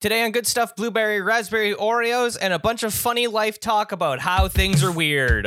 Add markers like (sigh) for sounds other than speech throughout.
Today on Good Stuff, blueberry, raspberry Oreos, and a bunch of funny life talk about how things are weird.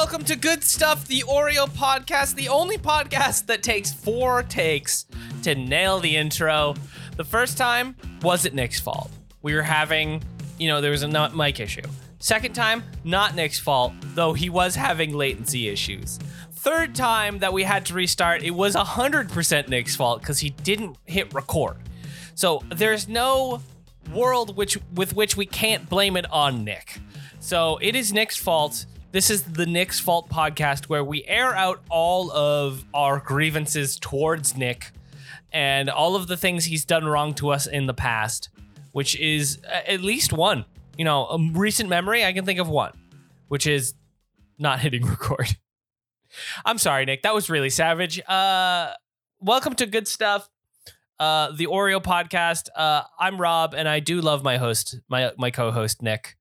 Welcome to Good Stuff, the Oreo podcast, the only podcast that takes four takes to nail the intro. The first time wasn't Nick's fault. We were having, you know, there was a not mic issue. Second time, not Nick's fault, though he was having latency issues. Third time that we had to restart, it was 100% Nick's fault because he didn't hit record. So there's no world which with which we can't blame it on Nick. So it is Nick's fault. This is the Nick's Fault podcast where we air out all of our grievances towards Nick and all of the things he's done wrong to us in the past, which is at least one. You know, a recent memory, I can think of one, which is not hitting (laughs) record. I'm sorry, Nick. That was really savage. Uh, welcome to Good Stuff, uh, the Oreo podcast. Uh, I'm Rob, and I do love my host, my my co-host Nick,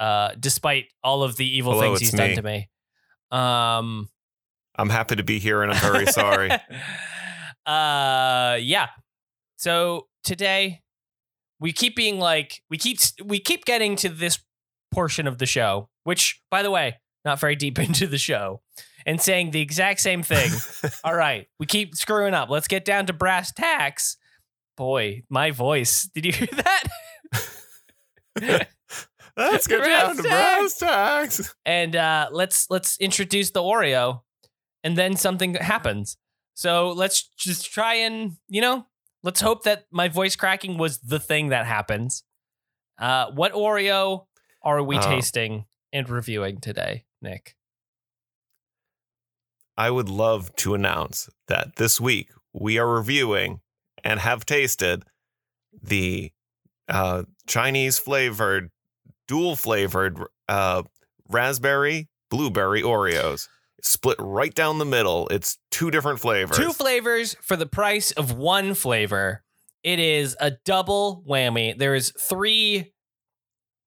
uh, despite all of the evil Hello, things he's done me. to me. Um, I'm happy to be here and I'm very sorry. (laughs) uh, yeah. So today we keep being like we keep we keep getting to this portion of the show, which, by the way, not very deep (laughs) into the show, and saying the exact same thing. (laughs) All right, we keep screwing up. Let's get down to brass tacks. Boy, my voice. Did you hear that? Let's get down to brass tacks. and uh, let's let's introduce the Oreo, and then something happens. So let's just try and you know, let's hope that my voice cracking was the thing that happens. Uh, what Oreo are we Oh. tasting and reviewing today, Nick? I would love to announce that this week we are reviewing and have tasted the uh, Chinese flavored, dual flavored uh, raspberry blueberry Oreos. Split right down the middle. It's two different flavors. Two flavors for the price of one flavor. It is a double whammy. There is three.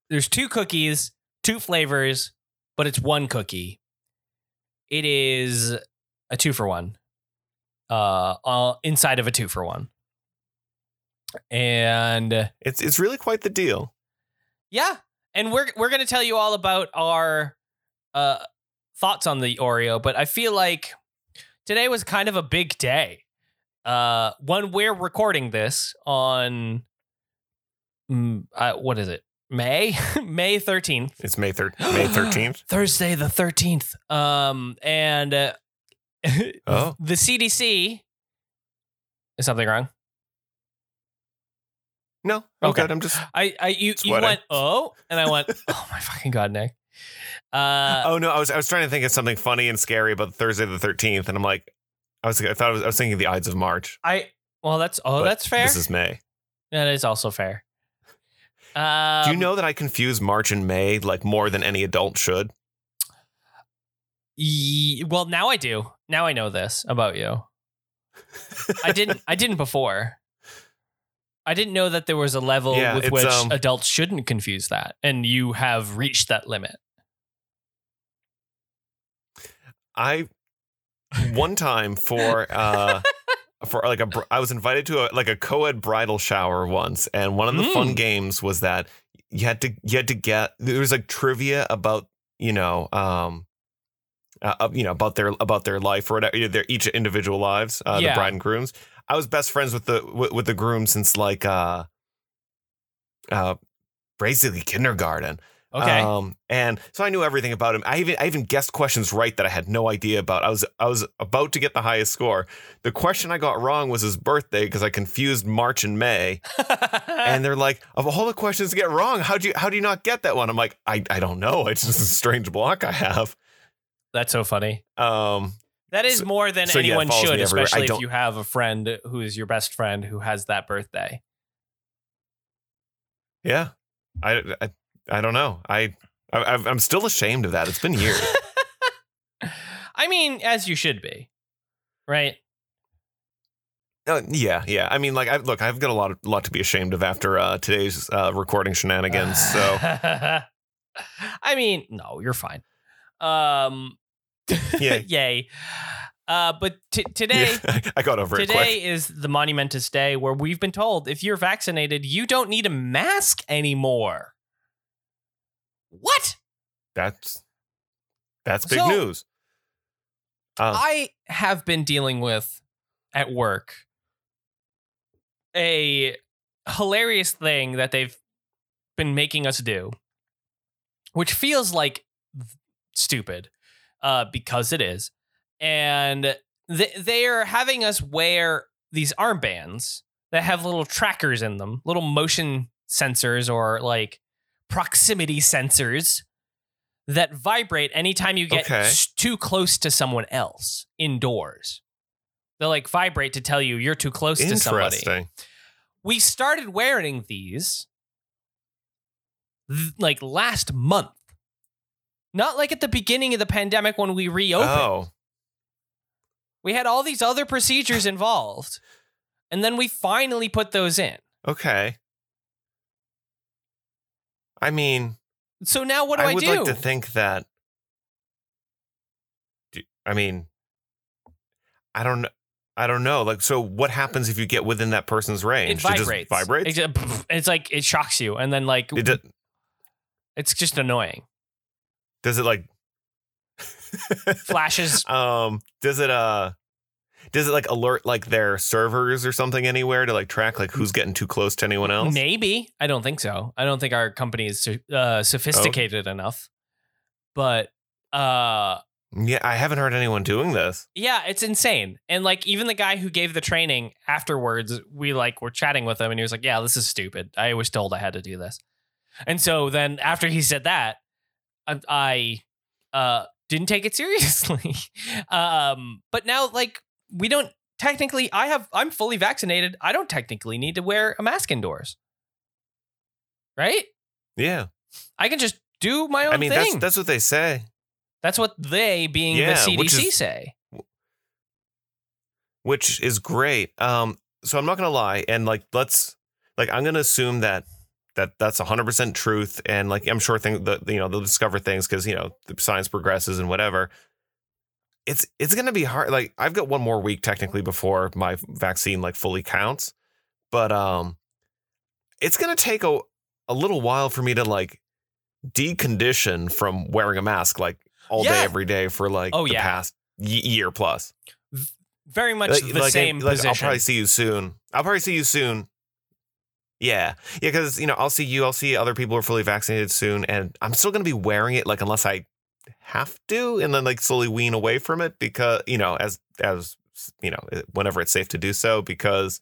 There's two cookies, two flavors, but it's one cookie. It is a two for one. Uh, uh inside of a two for one. And it's it's really quite the deal. yeah, and we're we're gonna tell you all about our uh thoughts on the Oreo, but I feel like today was kind of a big day. Uh, when we're recording this on, mm, uh, what is it? May (laughs) May thirteenth, It's May thir- May thirteenth. (gasps) Thursday the thirteenth. Um, and uh, (laughs) Oh. the CDC is something wrong. No, I'm Okay. good. I'm just. I, I, you, you went oh, and I went (laughs) oh my fucking god, Nick. Uh, oh no, I was I was trying to think of something funny and scary about Thursday the thirteenth, and I'm like, I was I thought I was, I was thinking the Ides of March. I well, that's oh, but that's fair. This is May. that is also fair. Um, Do you know that I confuse March and May like more than any adult should? ye- well, now I do. Now I know this about you. I didn't. I didn't before. I didn't know that there was a level Yeah, with which um, adults shouldn't confuse that, and you have reached that limit. I one time for uh (laughs) for like a I was invited to a like a co-ed bridal shower once, and one of the fun Mm. games was that you had to you had to get there was like trivia about you know um. Uh, you know about their about their life or whatever their each individual lives uh, Yeah. the bride and grooms i was best friends with the with, with the groom since like uh uh basically kindergarten Okay. um, and so I knew everything about him. I even I even guessed questions right that I had no idea about. I was I was about to get the highest score. The question I got wrong was his birthday because I confused March and May. and (laughs) they're like, of all the questions to get wrong, how do you how do you not get that one? I'm like, I, I don't know. It's just a strange block I have. That's so funny. Um, That is So- more than so, anyone follows should, me everywhere. I especially if you have a friend who is your best friend who has that birthday. yeah, I, I I don't know. I, I I'm still ashamed of that. It's been years. (laughs) I mean, as you should be, right? Uh, yeah, yeah. I mean, like, I, look, I've got a lot, of, lot to be ashamed of after uh, today's uh, recording shenanigans. So (laughs) I mean, no, you're fine. Um, Yay. (laughs) yay. Uh, but t- today, yeah, (laughs) I got over it quick. today is the monumentous day where we've been told if you're vaccinated, you don't need a mask anymore. What? That's that's big So- news. Uh, I have been dealing with at work a hilarious thing that they've been making us do, which feels like stupid uh, because it is. And th- they are having us wear these armbands that have little trackers in them, little motion sensors or like proximity sensors that vibrate anytime you get Okay. too close to someone else indoors. They'll like vibrate to tell you you're too close to somebody. We started wearing these th- like last month. Not like at the beginning of the pandemic when we reopened. Oh, We had all these other procedures involved. And then we finally put those in. okay. I mean, So now what do I, I would do? like to think that. I mean, I don't know. I don't know. Like, so what happens if you get within that person's range? It just vibrates. It just- it's like it shocks you, and then like It do- it's just annoying. Does it like? Flashes. (laughs) um. Does it uh? Does it like alert like their servers or something anywhere to like track like who's getting too close to anyone else? Maybe I don't think so. I don't think our company is uh, sophisticated enough. But uh, Yeah, I haven't heard anyone doing this. yeah, it's insane. And like even the guy who gave the training afterwards, we like were chatting with him, and he was like, "Yeah, this is stupid. I was told I had to do this." And so then after he said that, I, I uh, didn't take it seriously. (laughs) um, but now like we don't technically. I have. I'm fully vaccinated. I don't technically need to wear a mask indoors. Right? Yeah, I can just do my own I mean thing. that's That's, what they say. That's what they, being Yeah, the CDC, is- say. which is great. Um, so I'm not gonna lie, and like let's like I'm gonna assume that that that's 100 percent truth, and like I'm sure thing that you know they'll discover things because you know the science progresses and whatever. It's it's gonna be hard. Like I've got one more week technically before my vaccine like fully counts, but um, it's gonna take a a little while for me to like decondition from wearing a mask like all Yeah. day every day for like Oh, the yeah. past year plus. Very much Like- the like, same like, position. I'll probably see you soon. I'll probably see you soon. Yeah, yeah, because you know I'll see you. I'll see other people who are fully vaccinated soon, and I'm still gonna be wearing it like unless I have to, and then like slowly wean away from it because you know as as you know whenever it's safe to do so because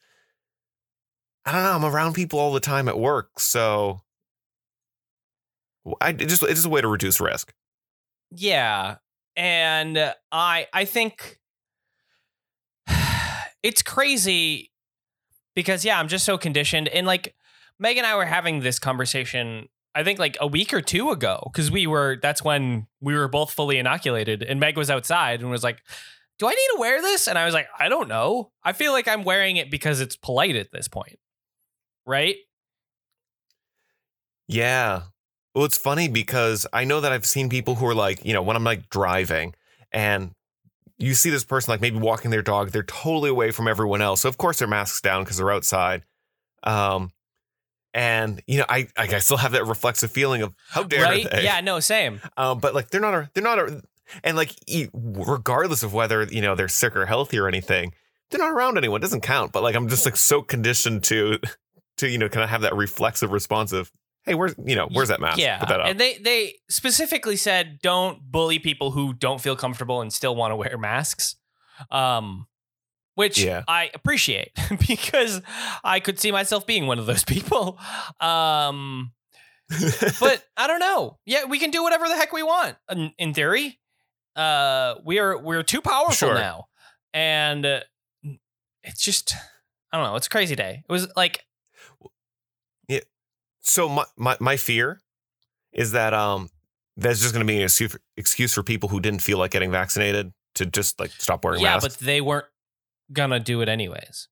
I don't know I'm around people all the time at work, so I it just it's just a way to reduce risk. Yeah. And I I think (sighs) it's crazy because yeah, I'm just so conditioned and like Meg and I were having this conversation I think like a week or two ago cuz we were that's when we were both fully inoculated and Meg was outside and was like do I need to wear this? And I was like, I don't know. I feel like I'm wearing it because it's polite at this point. Right? Yeah. Well, it's funny because I know that I've seen people who are like, you know, when I'm like driving and you see this person like maybe walking their dog, they're totally away from everyone else. So of course their masks down because they're outside. Um, and you know, I I still have that reflexive feeling of how dare right? they? Yeah, no, same. (laughs) Um, but like they're not a, they're not a, and like regardless of whether you know they're sick or healthy or anything, they're not around anyone. It doesn't count. But like I'm just like so conditioned to (laughs) to you know kind of have that reflexive responsive. Hey, where's you know where's that mask? Yeah, Put that and they they specifically said don't bully people who don't feel comfortable and still want to wear masks, um, which Yeah. I appreciate (laughs) because I could see myself being one of those people. Um, (laughs) but I don't know. Yeah, we can do whatever the heck we want in, in theory. Uh, we are we're too powerful Sure. now, and uh, it's just I don't know. It's a crazy day. It was like so my, my my fear is that um that's just going to be an excuse for, excuse for people who didn't feel like getting vaccinated to just like stop wearing yeah, masks. but they weren't gonna do it anyways.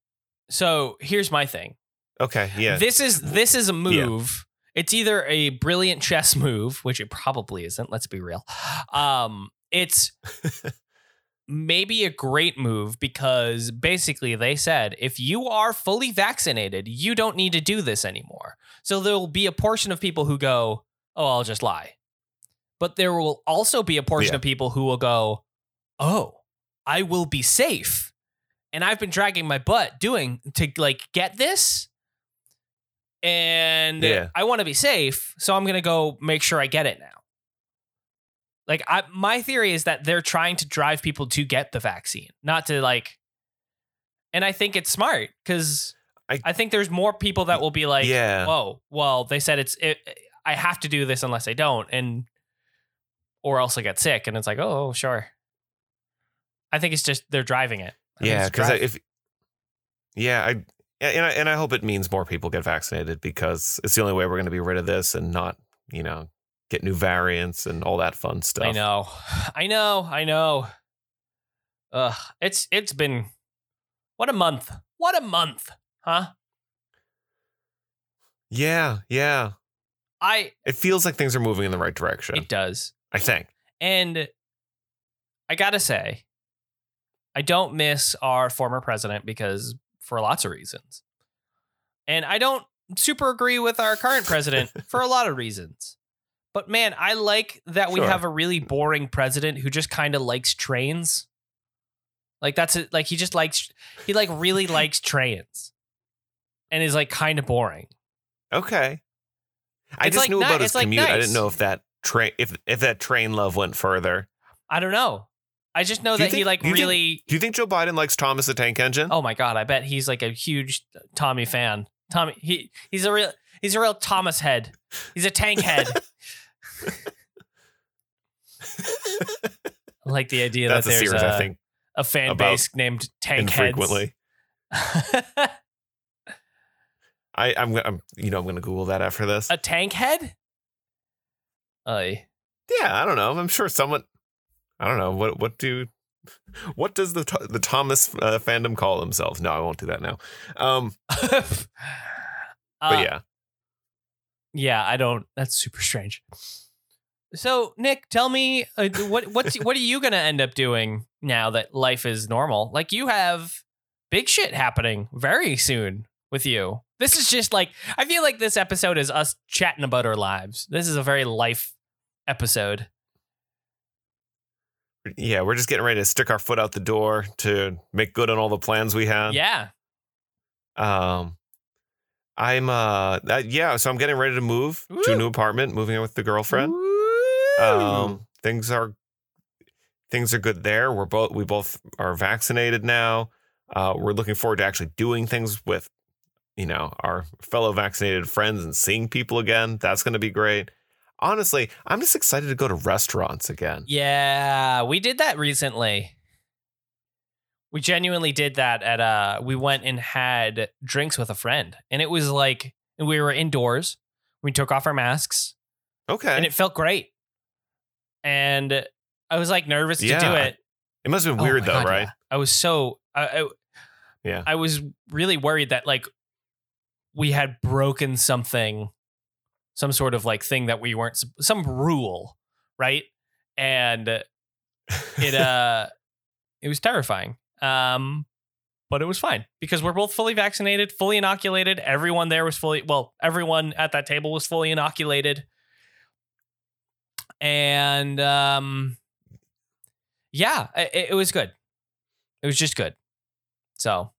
So here's my thing. Okay, yeah. This is this is a move. It's either a brilliant chess move, which it probably isn't. Let's be real. Um, it's (laughs) maybe a great move because basically they said if you are fully vaccinated, you don't need to do this anymore. So there will be a portion of people who go, "Oh, I'll just lie," but there will also be a portion Yeah. of people who will go, "Oh, I will be safe." And I've been dragging my butt doing to like get this and Yeah. I want to be safe, so I'm gonna go make sure I get it now. Like I, my theory is that they're trying to drive people to get the vaccine, not to like. And I think it's smart because I, I- think there's more people that will be like, Yeah. "Whoa, well, they said it's it, I have to do this unless I don't, and or else I get sick." And it's like, "Oh, sure." I think it's just they're driving it. I yeah, because if yeah, I and I, and I hope it means more people get vaccinated because it's the only way we're going to be rid of this and not you know get new variants and all that fun stuff. I know. I know. I know. Ugh, it's it's been what a month. What a month. Huh? Yeah, yeah. I It feels like things are moving in the right direction. it does. I think. And I got to say I don't miss our former president because for lots of reasons. And I don't super agree with our current president (laughs) for a lot of reasons. But man, I like that we Sure. have a really boring president who just kind of likes trains. Like that's it. Like he just likes he like really (clears throat) likes trains, and is like kind of boring. Okay. I It's just like knew about his it's like commute. I didn't know if that train if if that train love went further. I don't know. I just know that he like do you think- really. Do you think Joe Biden likes Thomas the Tank Engine? oh my god! I bet he's like a huge Tommy fan. Tommy, he he's a real he's a real Thomas head. He's a tank head. (laughs) (laughs) I like the idea That's that a there's series a, I think a fan base named Tank infrequently. Heads. (laughs) I I'm, I'm you know I'm going to Google that after this. a tank head? Aye. yeah, I don't know. I'm sure someone. I don't know what what do. What does the the Thomas uh, fandom call themselves? No, I won't do that now. Um, (laughs) but but yeah, Yeah, I don't. That's super strange. So, Nick, tell me uh, what what's what are you gonna end up doing now that life is normal? Like you have big shit happening very soon with you. This is just like I feel like this episode is us chatting about our lives. This is a very life episode. yeah, we're just getting ready to stick our foot out the door to make good on all the plans we have. Yeah. Um, I'm uh, that, yeah. So I'm getting ready to move to a new apartment, moving in with the girlfriend. Woo. Um, things are things are good there. We're both we both are vaccinated now. Uh, we're looking forward to actually doing things with, you know, our fellow vaccinated friends and seeing people again. That's going to be great. Honestly, I'm just excited to go to restaurants again. Yeah, we did that recently. We genuinely did that at uh we went and had drinks with a friend and it was like we were indoors. We took off our masks Okay, and it felt great. And I was like nervous to do it. it must have been Oh weird my though, God, right? yeah. I was so I, I Yeah. I was really worried that like we had broken something some sort of like thing that we weren't some rule, right? And it (laughs) uh it was terrifying um but it was fine because we're both fully vaccinated fully inoculated everyone there was fully well everyone at that table was fully inoculated and um yeah it, it was good it was just good so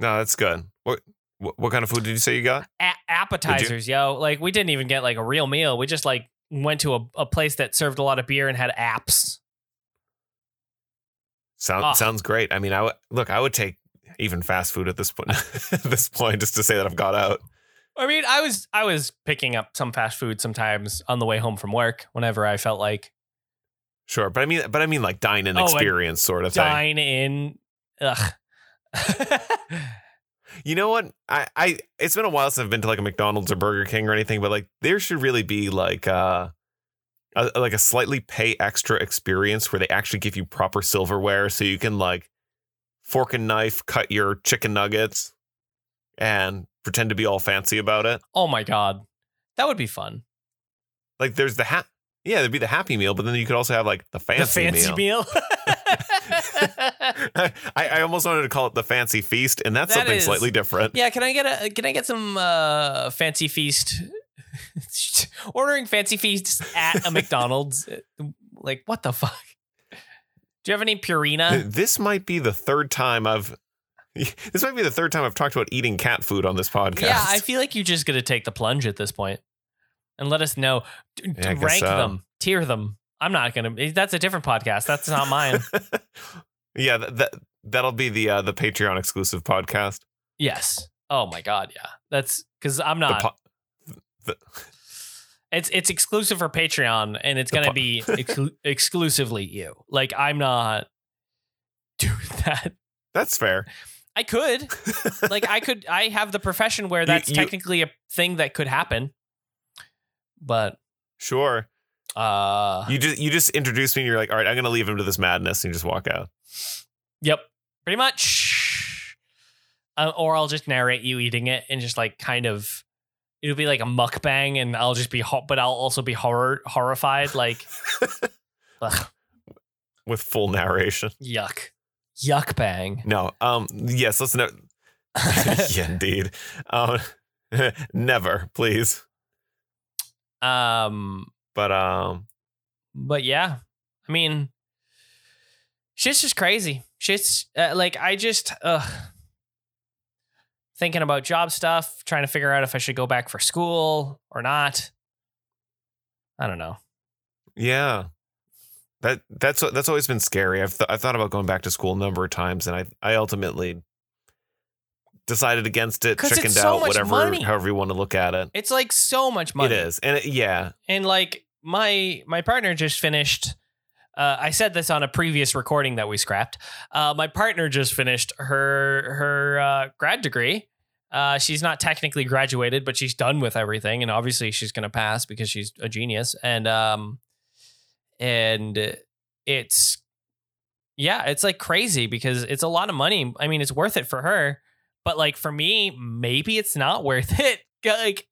no, that's good. What, what kind of food did you say you got? a- appetizers yo like we didn't even get like a real meal we just like went to a, a place that served a lot of beer and had apps Sound, Ah. Sounds great. I mean, I would look. I would take even fast food at this point. (laughs) at this point, just to say that I've got out. I mean, I was I was picking up some fast food sometimes on the way home from work whenever I felt like Sure, but I mean, but I mean, like dine-in Oh, experience sort of thing. dine in. Ugh. (laughs) You know what? I, I it's been a while since I've been to like a McDonald's or Burger King or anything, but like there should really be like uh a, like a slightly pay extra experience where they actually give you proper silverware so you can like fork and knife cut your chicken nuggets and pretend to be all fancy about it. Oh my god, that would be fun. Like there's the ha- yeah, there'd be the happy meal, but then you could also have like the fancy, the fancy meal. meal. (laughs) I, I almost wanted to call it the fancy feast, and that's That something is- slightly different. yeah, can I get a can I get some uh fancy feast? (laughs) Ordering fancy feasts at a McDonald's. Like what the fuck? Do you have any Purina? This might be the third time I've. (laughs) This might be the third time I've talked about eating cat food on this podcast. Yeah, I feel like you're just gonna take the plunge at this point, and let us know. D- Yeah, rank so. them, tier them. I'm not gonna. That's a different podcast. That's not mine. (laughs) yeah, that, that that'll be the uh, the Patreon exclusive podcast. yes. Oh my god. Yeah. That's because I'm not. po- the, it's it's exclusive for Patreon, and it's gonna po- be (laughs) exclu- exclusively you. Like I'm not doing that. that's fair. I could. like I could. I have the profession where (laughs) that's you- technically a thing that could happen. But Sure. uh, You just you just introduce me and you're like, all right, I'm gonna leave him to this madness, and you just walk out. Yep, pretty much. Uh, or I'll just narrate you eating it and just like kind of, it'll be like a mukbang, and I'll just be hot, but I'll also be horror horrified. Like, (laughs) With full narration. yuck, yuck bang. No. Um yes, let's know. (laughs) yeah, indeed. Um (laughs) never, please. um, But um but yeah, I mean, shit's just crazy. Shit's uh, like I just uh thinking about job stuff, trying to figure out if I should go back for school or not. I don't know. yeah. That that's that's always been scary. I've th- I've thought about going back to school a number of times and I I ultimately decided against it, chickened so out, much whatever money. however you want to look at it. It's like so much money. It is. And it, yeah. And like my my partner just finished uh, I said this on a previous recording that we scrapped. Uh, my partner just finished her her uh, grad degree. Uh, she's not technically graduated, but she's done with everything, and obviously she's going to pass because she's a genius. And um, and it's yeah, it's like crazy because it's a lot of money. I mean, it's worth it for her, but like for me, maybe it's not worth (laughs) it. Like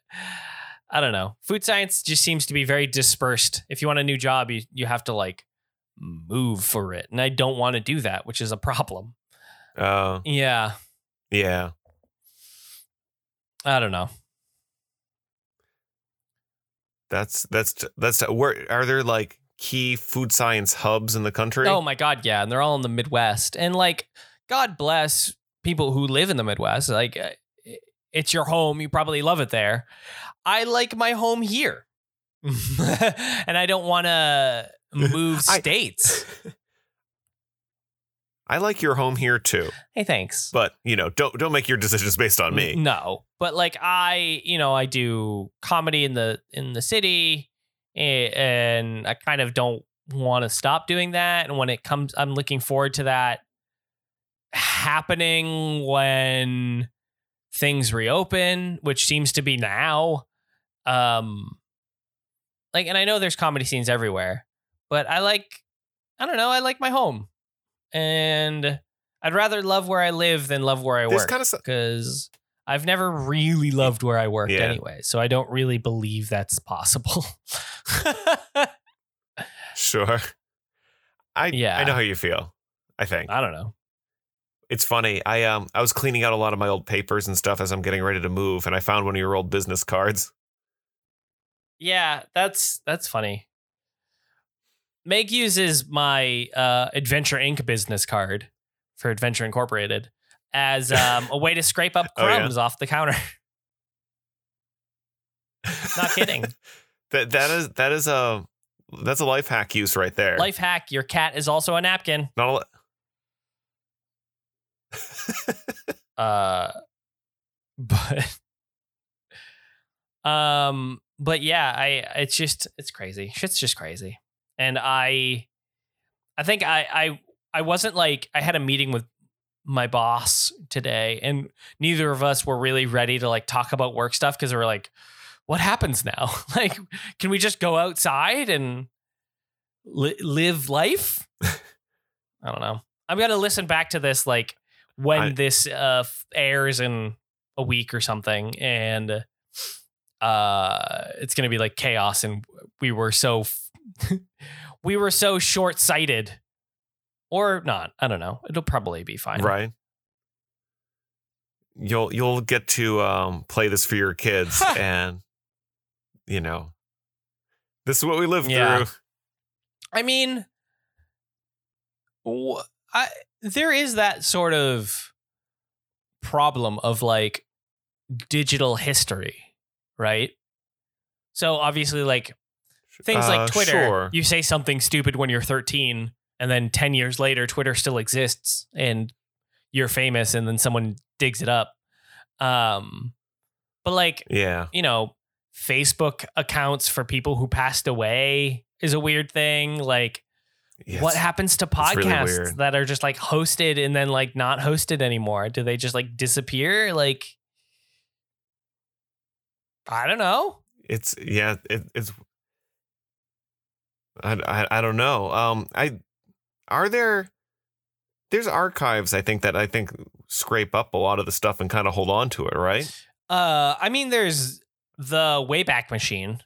I don't know. Food science just seems to be very dispersed. If you want a new job, you you have to like move for it, and I don't want to do that, which is a problem. Uh Yeah, yeah. I don't know. That's that's that's where are there like key food science hubs in the country? Oh my god, yeah, and they're all in the Midwest, and like, God bless people who live in the Midwest. Like, uh, it's your home. You probably love it there. I like my home here, (laughs) and I don't want to (laughs) move states. (laughs) I like your home here too, hey, thanks. but you know, don't don't make your decisions based on me. No, but like I, you know, I do comedy in the in the city, and I kind of don't want to stop doing that. And when it comes, I'm looking forward to that happening when things reopen, which seems to be now. Um, like, and I know there's comedy scenes everywhere, but I like, I don't know, I like my home, and I'd rather love where I live than love where I This work kind of because I've never really loved where I worked Yeah. anyway. So I don't really believe that's possible. (laughs) (laughs) sure. I Yeah. I know how you feel. I think I don't know. it's funny. I um I was cleaning out a lot of my old papers and stuff as I'm getting ready to move, and I found one of your old business cards. Yeah, that's that's funny. Meg uses my uh, Adventure Inc. business card for Adventure Incorporated as um, a way to scrape up (laughs) Oh, yeah. crumbs off the counter. (laughs) Not kidding. That that is that is a that's a life hack use right there. Life hack: Your cat is also a napkin. Not a li- (laughs) uh (laughs) but um but yeah i it's just it's crazy shit's just crazy and i i think i i i wasn't like i had a meeting with my boss today and neither of us were really ready to like talk about work stuff because we were like what happens now? (laughs) Like can we just go outside and li- live life? (laughs) I don't know. I'm gonna listen back to this like when I- this uh airs in a week or something and uh it's gonna be like chaos and we were so f- (laughs) we were so short-sighted. Or not. I don't know. It'll probably be fine. Right? You'll you'll get to um, play this for your kids, and you know, this is what we live Yeah. through. I mean, wh- I there is that sort of problem of like digital history, right? So obviously, like things Uh, like Twitter, sure. you say something stupid when you're 13, and then 10 years later, Twitter still exists and you're famous, and then someone digs it up. Um, but like Yeah, you know, Facebook accounts for people who passed away is a weird thing. Like, what happens to it's really podcasts that are just like hosted and then like not hosted anymore? Do they just like disappear? Like, I don't know. It's yeah, it, it's. I, I I don't know. Um, I are there. There's archives I think that I think scrape up a lot of the stuff and kind of hold on to it, right? Uh, I mean, there's the Wayback Machine.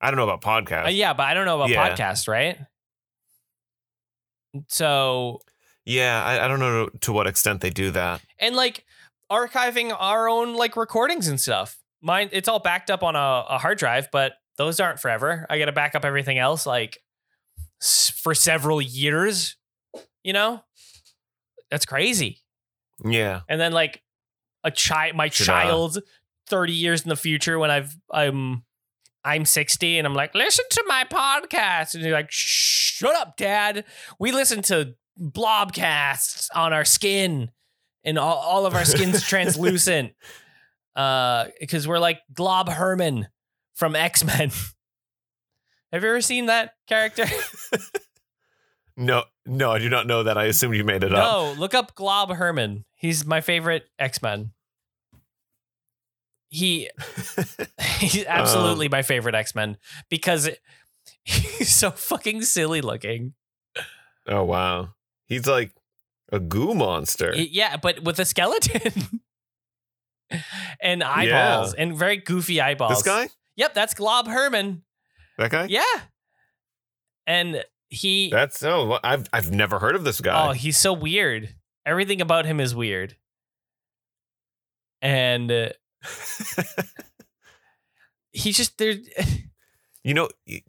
I don't know about podcast. Uh, yeah, but I don't know about yeah. podcast, right? So. Yeah, I, I don't know to what extent they do that. And like archiving our own like recordings and stuff. Mine, it's all backed up on a, a hard drive, but those aren't forever. I got to back up everything else like for several years, you know? That's crazy. Yeah. And then like a child, my Should child's I? 30 years in the future when I've I'm I'm 60 and I'm like, listen to my podcast. And you're like, shut up, dad. We listen to blobcasts on our skin and all, all of our skin's (laughs) translucent. Uh, because we're like Glob Herman from X-Men. (laughs) Have you ever seen that character? (laughs) no, no, I do not know that. I assume you made it no, up. No, look up Glob Herman. He's my favorite X-Men. He (laughs) he's absolutely my favorite X Men because (laughs) he's so fucking silly looking. Oh wow, he's like a goo monster. Yeah, but with a skeleton (laughs) and eyeballs and very goofy eyeballs. this guy, Yep, that's Glob Herman. that guy. Yeah, and he That's oh, I've I've never heard of this guy. oh he's so weird. Everything about him is weird. And uh, (laughs) he just there. (sighs) you know, you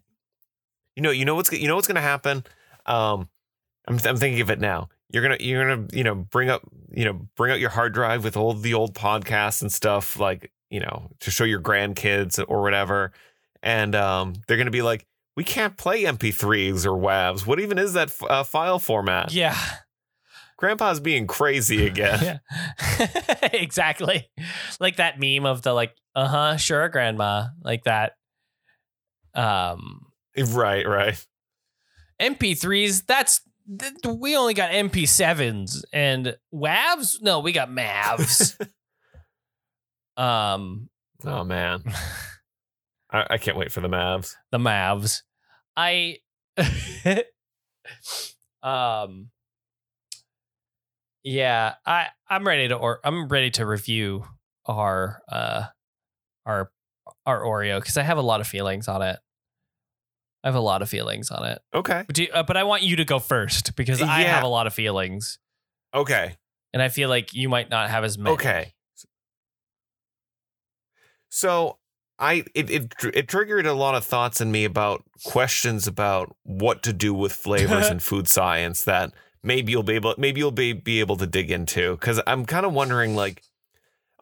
know, you know what's you know what's gonna happen. Um, I'm I'm thinking of it now. You're gonna you're gonna you know bring up you know bring out your hard drive with all the old podcasts and stuff like you know to show your grandkids or whatever, and um, they're gonna be like, we can't play MP3s or WAVs. What even is that f- uh, file format? Yeah. Grandpa's being crazy again. (laughs) Yeah. (laughs) exactly. Like that meme of the like, uh-huh, sure, grandma. Like that. Um right, right. MP3s, that's th- we only got MP7s and WAVs? No, we got MAVs. (laughs) um Oh man, I, I can't wait for the Mavs. the Mavs. I um yeah, I I'm ready to or I'm ready to review our uh our our Oreo cuz I have a lot of feelings on it. I have a lot of feelings on it. Okay, But, do, uh, but I want you to go first because I Yeah. have a lot of feelings okay, and I feel like you might not have as many. okay. So I it, it it triggered a lot of thoughts in me about questions about what to do with flavors (laughs) and food science that maybe you'll be able maybe you'll be, be able to dig into because I'm kind of wondering like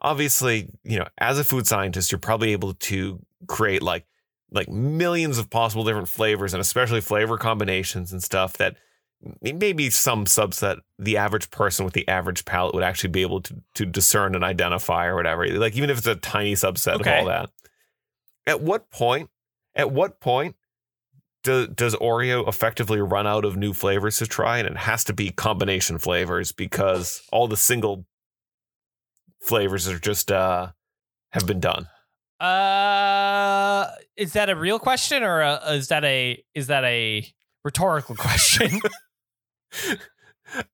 obviously you know as a food scientist you're probably able to create like like millions of possible different flavors and especially flavor combinations and stuff that maybe some subset the average person with the average palate would actually be able to to discern and identify or whatever like even if it's a tiny subset Okay. of all that at what point at what point do, does Oreo effectively run out of new flavors to try and it has to be combination flavors because all the single flavors are just uh have been done Uh is that a real question or a, is that a is that a rhetorical question? (laughs)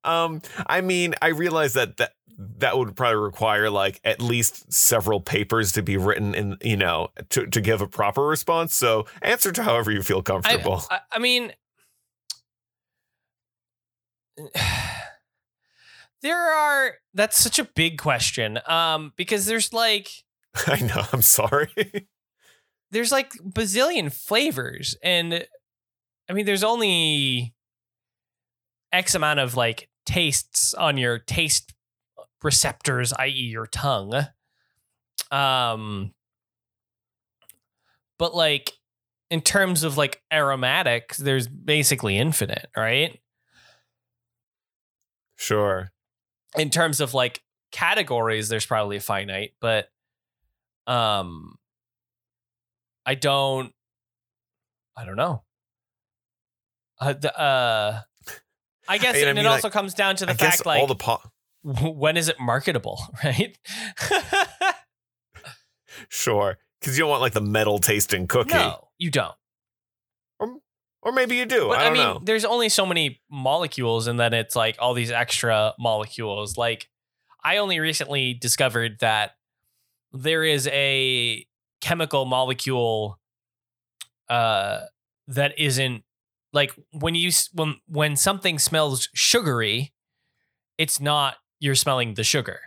Um, I mean, I realize that that that would probably require like at least several papers to be written in, you know, to, to give a proper response. So answer to however you feel I, comfortable. I, I mean, (sighs) there are. That's such a big question. Um, because there's like (laughs) I, know. I'm sorry. (laughs) there's like bazillion flavors, and I mean, there's only X amount of like tastes on your taste receptors, i.e., your tongue. Um, but like in terms of like aromatics, there's basically infinite, right? sure. in terms of like categories there's probably finite but um i don't i don't know uh, the, uh i (laughs) guess And I mean, it like, also comes down to the I fact like all the po- when is it marketable (laughs) right sure because you don't want like the metal tasting cookie, no you don't or maybe you do. but I i, mean know. there's only so many molecules and then it's like all these extra molecules like i only recently discovered that there is a chemical molecule uh that isn't like when you when when something smells sugary it's not you're smelling the sugar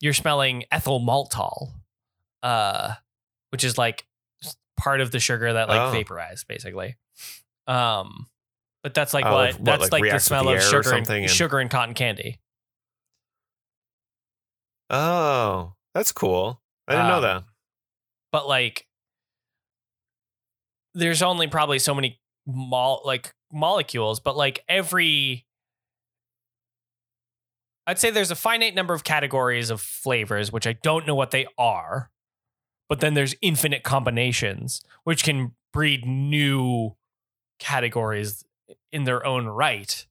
you're smelling ethyl maltol uh which is like part of the sugar that like Oh. vaporized basically um but that's like Oh, what what, that's like like, the smell the of sugar and, and- sugar and cotton candy Oh, that's cool. I didn't know Um, that. but like there's only probably so many mol like molecules but like every i'd say there's a finite number of categories of flavors which i don't know what they are but then there's infinite combinations which can breed new categories in their own right.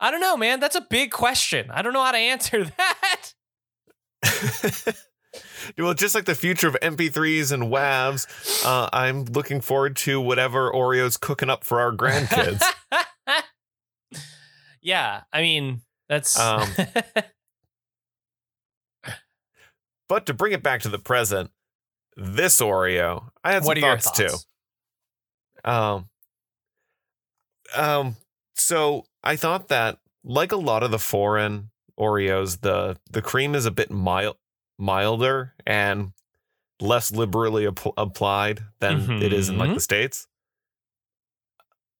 I don't know man. That's a big question. I don't know how to answer (laughs) that. (laughs) Well, just like the future of MP3s and WAVs, uh, I'm looking forward to whatever Oreo's cooking up for our grandkids. (laughs) yeah, I mean that's Um, (laughs) but to bring it back to the present, this Oreo, I had some what thoughts, thoughts? too. Um, um, so I thought that, like a lot of the foreign Oreos, the the cream is a bit mild, milder and less liberally app- applied than it is in like Mhm. the states.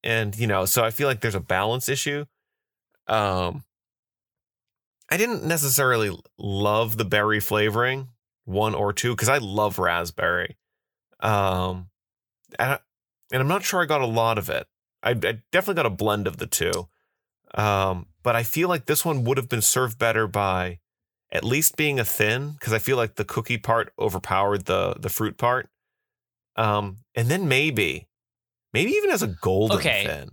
And you know, so I feel like there's a balance issue. Um, I didn't necessarily love the berry flavoring, one or two, because I love raspberry. Um, and, I- and I'm not sure I got a lot of it. I, I definitely got a blend of the two. Um, but I feel like this one would have been served better by at least being a thin, because I feel like the cookie part overpowered the the fruit part. Um, and then maybe, maybe even as a golden Okay. thin.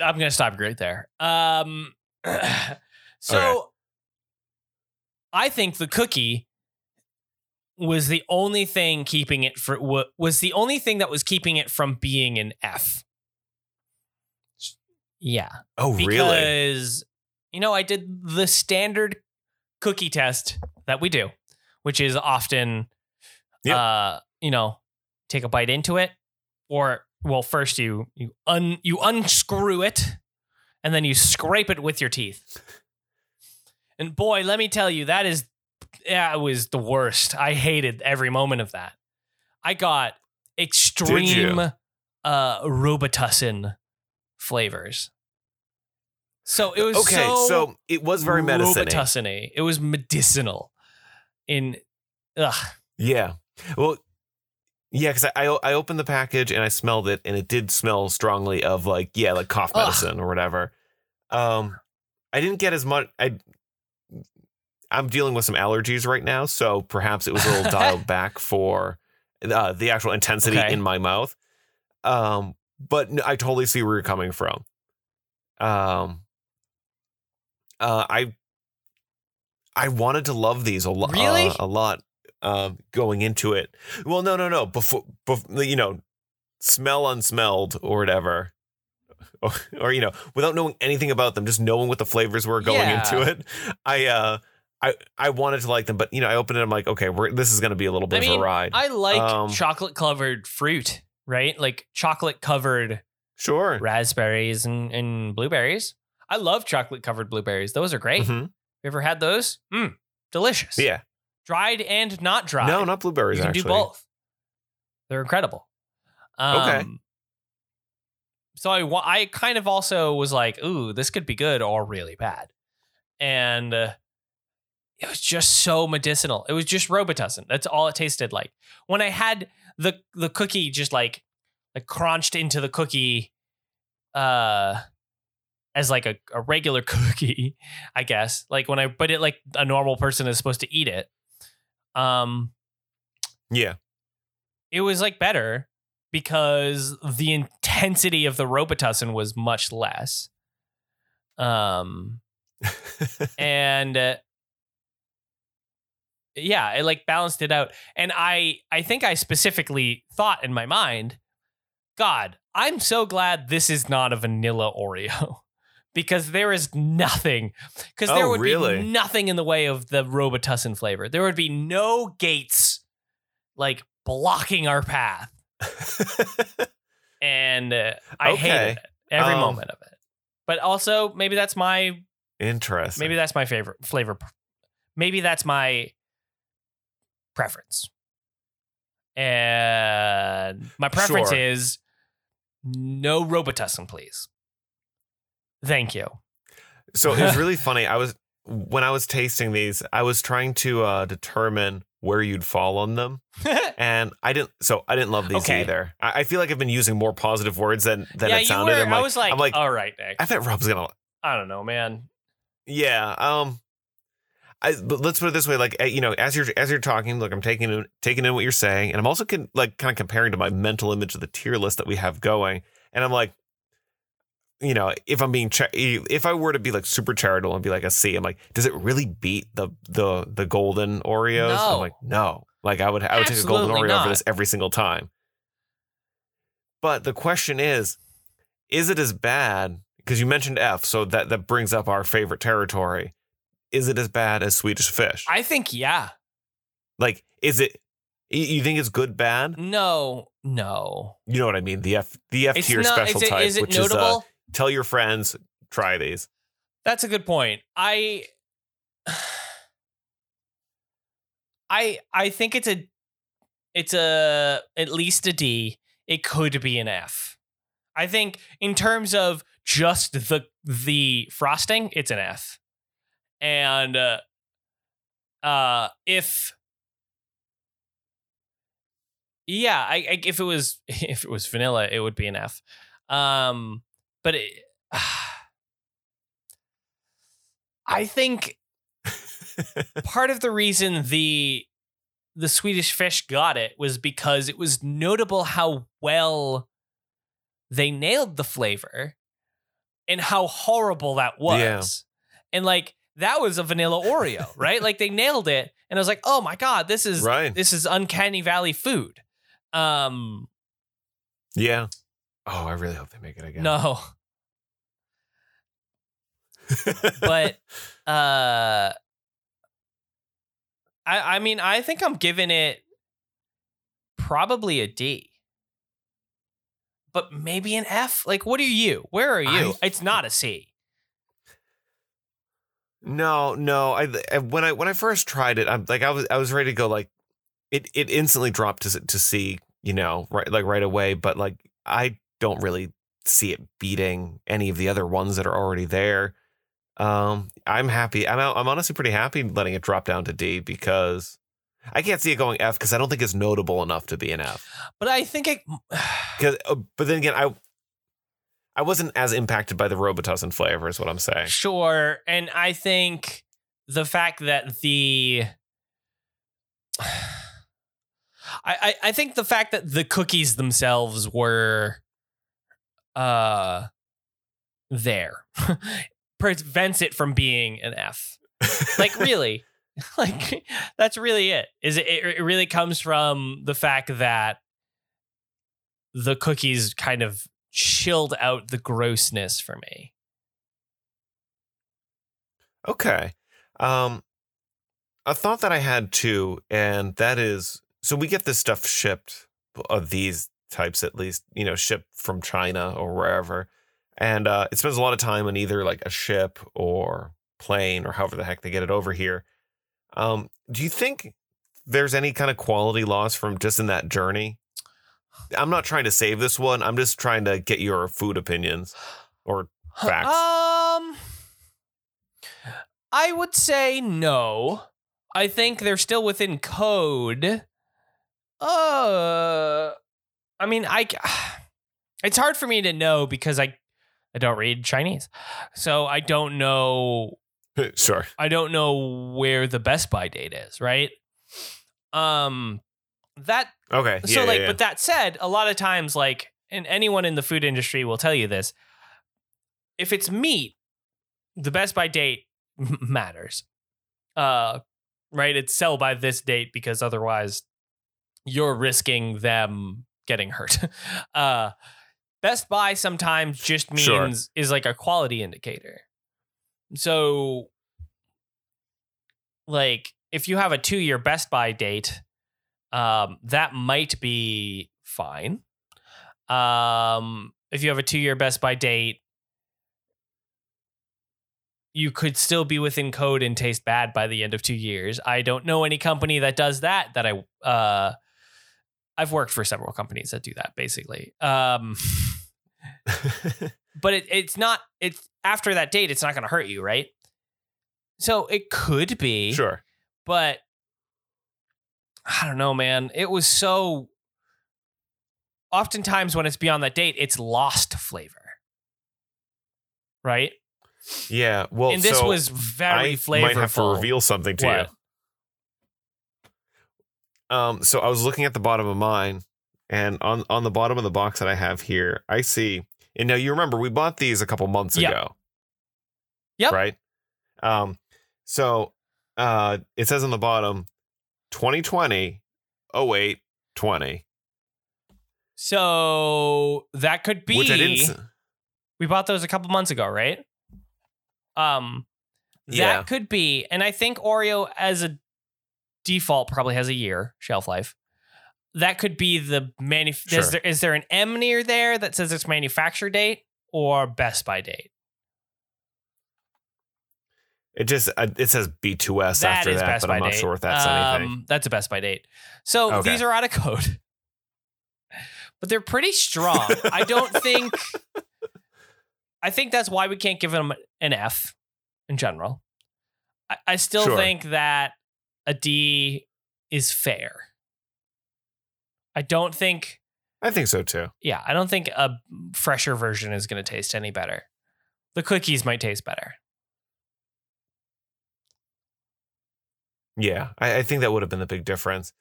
I'm gonna stop right there. Um, (clears throat) so Okay. I think the cookie was the only thing keeping it for was the only thing that was keeping it from being an F. Yeah, Oh, really? because you know I did the standard cookie test that we do, which is often, Yep. uh, you know, take a bite into it, or well, first you you un you unscrew it, and then you scrape it with your teeth. And boy, let me tell you, that is yeah, it was the worst. I hated every moment of that. I got extreme uh Robitussin flavors. So it was okay, so, so, it was very medicinal. It was medicinal. In ugh. Yeah. Well, yeah, because I, I opened the package and I smelled it, and it did smell strongly of like yeah, like cough Ugh. medicine or whatever. Um, I didn't get as much. I I'm dealing with some allergies right now, so perhaps it was a little dialed (laughs) back for uh, the actual intensity Okay. in my mouth. Um, but I totally see where you're coming from. Um, uh, I I wanted to love these a lot, Really? a lot, um, going into it. Well, no, no, no. Before, before you know, smell unsmelled or whatever. or, (laughs) or you know, without knowing anything about them, just knowing what the flavors were going Yeah. into it, I uh, I I wanted to like them, but you know, I opened it. I'm like, okay, we're, this is going to be a little bit I of a ride. I like Um, chocolate covered fruit, right? Like chocolate covered sure. raspberries and, and blueberries. I love chocolate covered blueberries. Those are great. Mhm. You ever had those? Mm, delicious. Yeah. Dried and not dried. No, not blueberries. You can actually. do both. They're incredible. Okay. Um, So I, I kind of also was like, ooh, this could be good or really bad. And uh, it was just so medicinal. It was just Robitussin. That's all it tasted like. When I had the the cookie just like like crunched into the cookie uh as like a, a regular (laughs) cookie, I guess. Like when I put it like a normal person is supposed to eat it. Um Yeah. it was like better because the intensity of the Robitussin was much less. Um, (laughs) and uh, yeah, it like balanced it out. And I, I think I specifically thought in my mind, God, I'm so glad this is not a vanilla Oreo. (laughs) Because there is nothing, because there Oh, would really? be nothing in the way of the Robitussin flavor. There would be no gates like blocking our path (laughs) and uh, I Okay. hated it every Um, moment of it. But also, maybe that's my interest. maybe that's my favorite flavor. Maybe that's my preference. And my preference Sure. is no Robitussin, please. Thank you. So it was (laughs) really funny. I was when I was tasting these, I was trying to uh, determine where you'd fall on them, (laughs) and I didn't. So I didn't love these Okay. either. I, I feel like I've been using more positive words than than yeah, it sounded. were. I'm I was like, I'm like, all right, Nick. I thought Rob's gonna. I don't know, man. Yeah. Um. I, but let's put it this way, like eh, you know, as you're as you're talking, look, I'm taking in, taking in what you're saying, and I'm also like kind of comparing to my mental image of the tier list that we have going, and I'm like, you know, if I'm being cha- if I were to be like super charitable and be like a C, I'm like, does it really beat the the the golden Oreos? No. I'm like, no, like I would I would take a golden Absolutely Oreo not. over this every single time. But the question is, is it as bad? Because you mentioned F, so that that brings up our favorite territory. Is it as bad as Swedish Fish? I think yeah. like, is it? You think it's good, bad? No, no. You know what I mean? The F, the F It's tier not. special Is it, type, is it which is uh, tell your friends, try these. That's a good point. I (sighs) I I think it's a it's a at least a D. It could be an F. I think in terms of just the the frosting, it's an F. And uh, uh if yeah, I, I if it was (laughs) if it was vanilla, it would be an F. Um but it, (sighs) I think part of the reason the the Swedish fish got it was because it was notable how well they nailed the flavor and how horrible that was. Yeah. And like that was a vanilla Oreo, (laughs) right? like they nailed it and I was like, "Oh my god, this is right? this is uncanny valley food." Um Yeah. Oh, I really hope they make it again. no. but (laughs) uh I I mean I think I'm giving it probably a D. But maybe an F? Like what are you? Where are you? I- it's not a C. No, no. I I- when I when I first tried it, I'm like I was I was ready to go. Like it it instantly dropped to to see you know right like right away. But like I don't really see it beating any of the other ones that are already there. Um, I'm happy. I'm I'm honestly pretty happy letting it drop down to D because I can't see it going F because I don't think it's notable enough to be an F. But I think it (sighs) Because uh, but then again, I I wasn't as impacted by the Robitussin flavor, is what I'm saying. Sure. And I think the fact that the (sighs) I, I I think the fact that the cookies themselves were uh there (laughs) prevents it from being an F. (laughs) Like really. (laughs) like that's really it. Is it it really comes from the fact that the cookies kind of chilled out the grossness for me. Okay. Um, a thought that I had too, and that is so we get this stuff shipped of these types at least, you know, shipped from China or wherever. And uh, it spends a lot of time on either like a ship or plane or however the heck they get it over here. Um, do you think there's any kind of quality loss from just in that journey? I'm not trying to save this one. I'm just trying to get your food opinions or facts. Um, I would say no. I think they're still within code. Uh, I mean, I. (sighs) It's hard for me to know because I, I don't read Chinese, so I don't know. (laughs) sure. I don't know where the Best By date is. Right. Um, that Okay. so yeah, like, yeah, but that said, a lot of times, like, and anyone in the food industry will tell you this. If it's meat, the best by date matters. Uh, right? It's sell by this date because otherwise you're risking them getting hurt. (laughs) uh, best by sometimes just means Sure. is like a quality indicator. So, like, if you have a two year best by date, um, that might be fine. Um, if you have a two year Best By date, you could still be within code and taste bad by the end of two years. I don't know any company that does that. That I, uh, I've worked for several companies that do that basically. Um, (laughs) but it, it's not. It's after that date. It's not going to hurt you, right? So it could be sure. but I don't know, man. It was so. Oftentimes, when it's beyond that date, it's lost flavor, right? Yeah. Well, and this so was very I flavorful. might have to reveal something to What? you. Um, so I was looking at the bottom of mine, and on on the bottom of the box that I have here, I see. And now you remember we bought these a couple months Yep. ago. Yep. Right. Um. So, uh, it says on the bottom, 2020, 08, 20, So that could be. which I didn't. we bought those a couple months ago, right? Um, that Yeah. could be, and I think Oreo as a default probably has a year shelf life. That could be the manuf- Sure. Is there is there an M near there that says its manufacture date or Best By date? It just uh, it says B2S That after that, but I'm not date. sure if that's anything. Um, That's a Best By date. So Okay. these are out of code, (laughs) but they're pretty strong. I don't think. (laughs) I think that's why we can't give them an F in general. I, I still Sure. think that a D is fair. I don't think. I think so too. Yeah, I don't think a fresher version is going to taste any better. The cookies might taste better. Yeah, I, I think that would have been the big difference.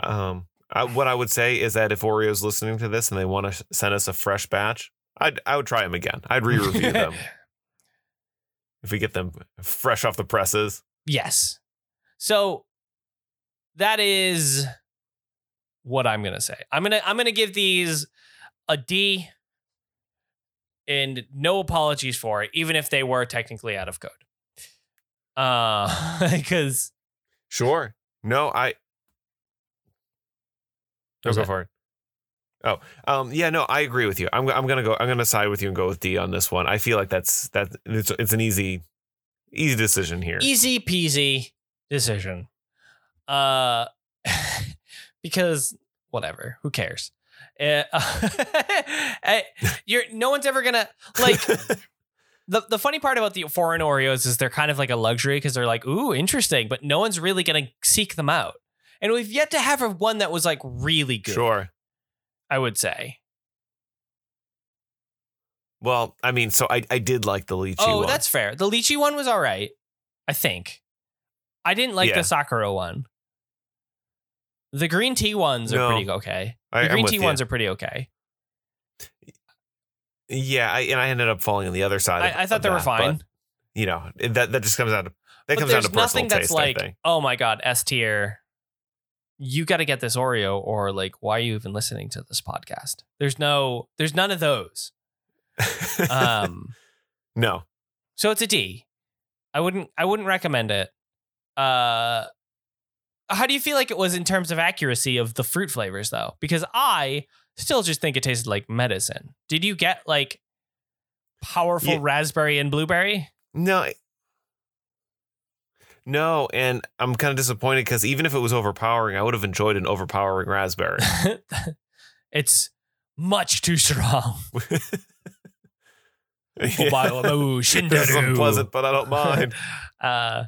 Um, I, what I would say is that if Oreo's listening to this and they want to send us a fresh batch, I'd I would try them again. I'd (laughs) re-review them if we get them fresh off the presses. Yes. So that is what I'm gonna say. I'm gonna I'm gonna give these a D and no apologies for it, even if they were technically out of code. Uh (laughs) because Sure. No, I. No, go it- for it. Oh, um, yeah, no, I agree with you. I'm, I'm gonna go. I'm gonna side with you and go with D on this one. I feel like that's that. It's, it's an easy, easy decision here. easy peasy decision. Uh (laughs) because whatever, who cares? Uh, (laughs) you're no one's ever gonna like (laughs) the the funny part about the foreign Oreos is they're kind of like a luxury because they're like, ooh, interesting, but no one's really gonna seek them out. And we've yet to have one that was like really good. sure. I would say. Well, I mean, so I, I did like the lychee oh, one. that's fair. The lychee one was all right. I think. I didn't like Yeah. the Sakura one. The green tea ones are No. pretty okay. I, The I'm green with tea you. ones are pretty okay. Yeah, I, and I ended up falling on the other side. of- I, I thought of they were fine. but, you know, that that just comes out of that But comes there's to personal nothing that's taste. like, oh my god, S tier. you got to get this Oreo, or like, why are you even listening to this podcast? There's no, there's none of those. Um, (laughs) no. so it's a D. I wouldn't, I wouldn't recommend it. Uh, how do you feel like it was in terms of accuracy of the fruit flavors, though? Because I still just think it tasted like medicine. Did you get like powerful Yeah. raspberry and blueberry? No. No, and I'm kind of disappointed because even if it was overpowering, I would have enjoyed an overpowering raspberry. (laughs) it's much too strong. (laughs) Yeah. Obayamu This is Shindaru. unpleasant, but I don't mind. (laughs) Uh,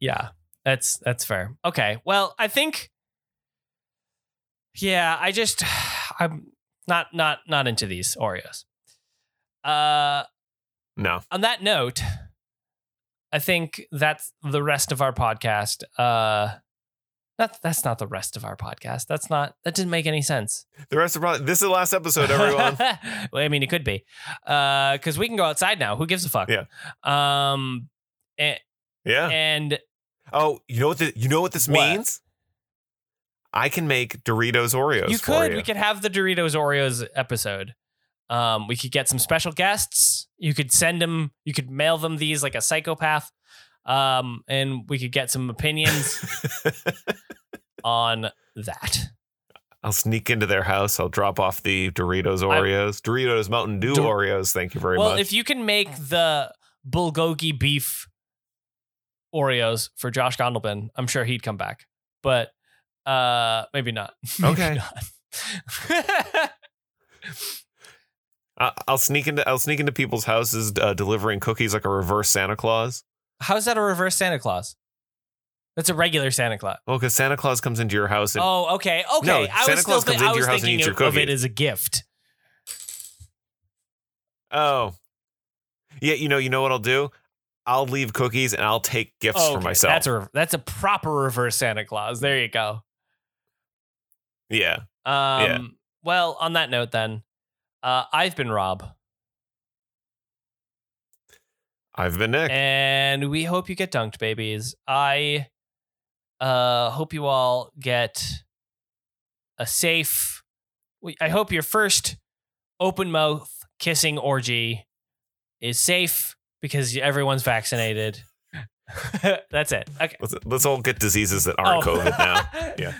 yeah, that's that's fair. Okay, well, I think, yeah, I just (sighs) I'm not not not into these Oreos. Uh, no. on that note, I think that's the rest of our podcast. Uh, that's that's not the rest of our podcast. That's not that didn't make any sense. The rest of probably this is the last episode, everyone. (laughs) well, I mean, it could be because we can go outside now. Who gives a fuck? Yeah. Um, and, yeah. and Oh, you know what? The, you know what this What? means? I can make Doritos Oreos. you could you. we could have the Doritos Oreos episode. Um, we could get some special guests. You could send them. You could mail them these like a psychopath. Um, and we could get some opinions (laughs) on that. I'll sneak into their house. I'll drop off the Doritos I- Oreos, Doritos Mountain Dew Dor- Oreos. Thank you very well, much. Well, if you can make the bulgogi beef Oreos for Josh Gondelman, I'm sure he'd come back. But uh maybe not. (laughs) Maybe Okay. not. (laughs) I'll sneak into I'll sneak into people's houses uh, delivering cookies like a reverse Santa Claus. How's that a reverse Santa Claus? That's a regular Santa Claus. Well, because Santa Claus comes into your house and Oh, okay. Okay. No, I Santa was Claus comes I into your house and eats your of, of it cookies. as a gift. oh, yeah. You know, you know what I'll do? I'll leave cookies and I'll take gifts Oh, for myself. That's a that's a proper reverse Santa Claus. There you go. Yeah. Um Yeah. well, on that note then, uh I've been Rob. I've been Nick. and we hope you get dunked babies i uh hope you all get a safe i hope your first open mouth kissing orgy is safe because everyone's vaccinated (laughs) that's it okay let's, let's all get diseases that aren't Oh. COVID now. (laughs) Yeah.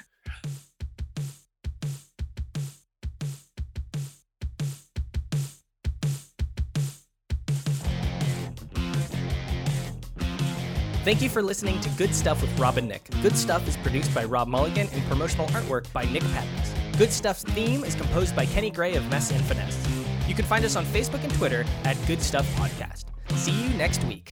Thank you for listening to Good Stuff with Rob and Nick. Good Stuff is produced by Rob Mulligan and promotional artwork by Nick Patton. Good Stuff's theme is composed by Kenny Gray of Mess and Finesse. You can find us on Facebook and Twitter at Good Stuff Podcast. See you next week.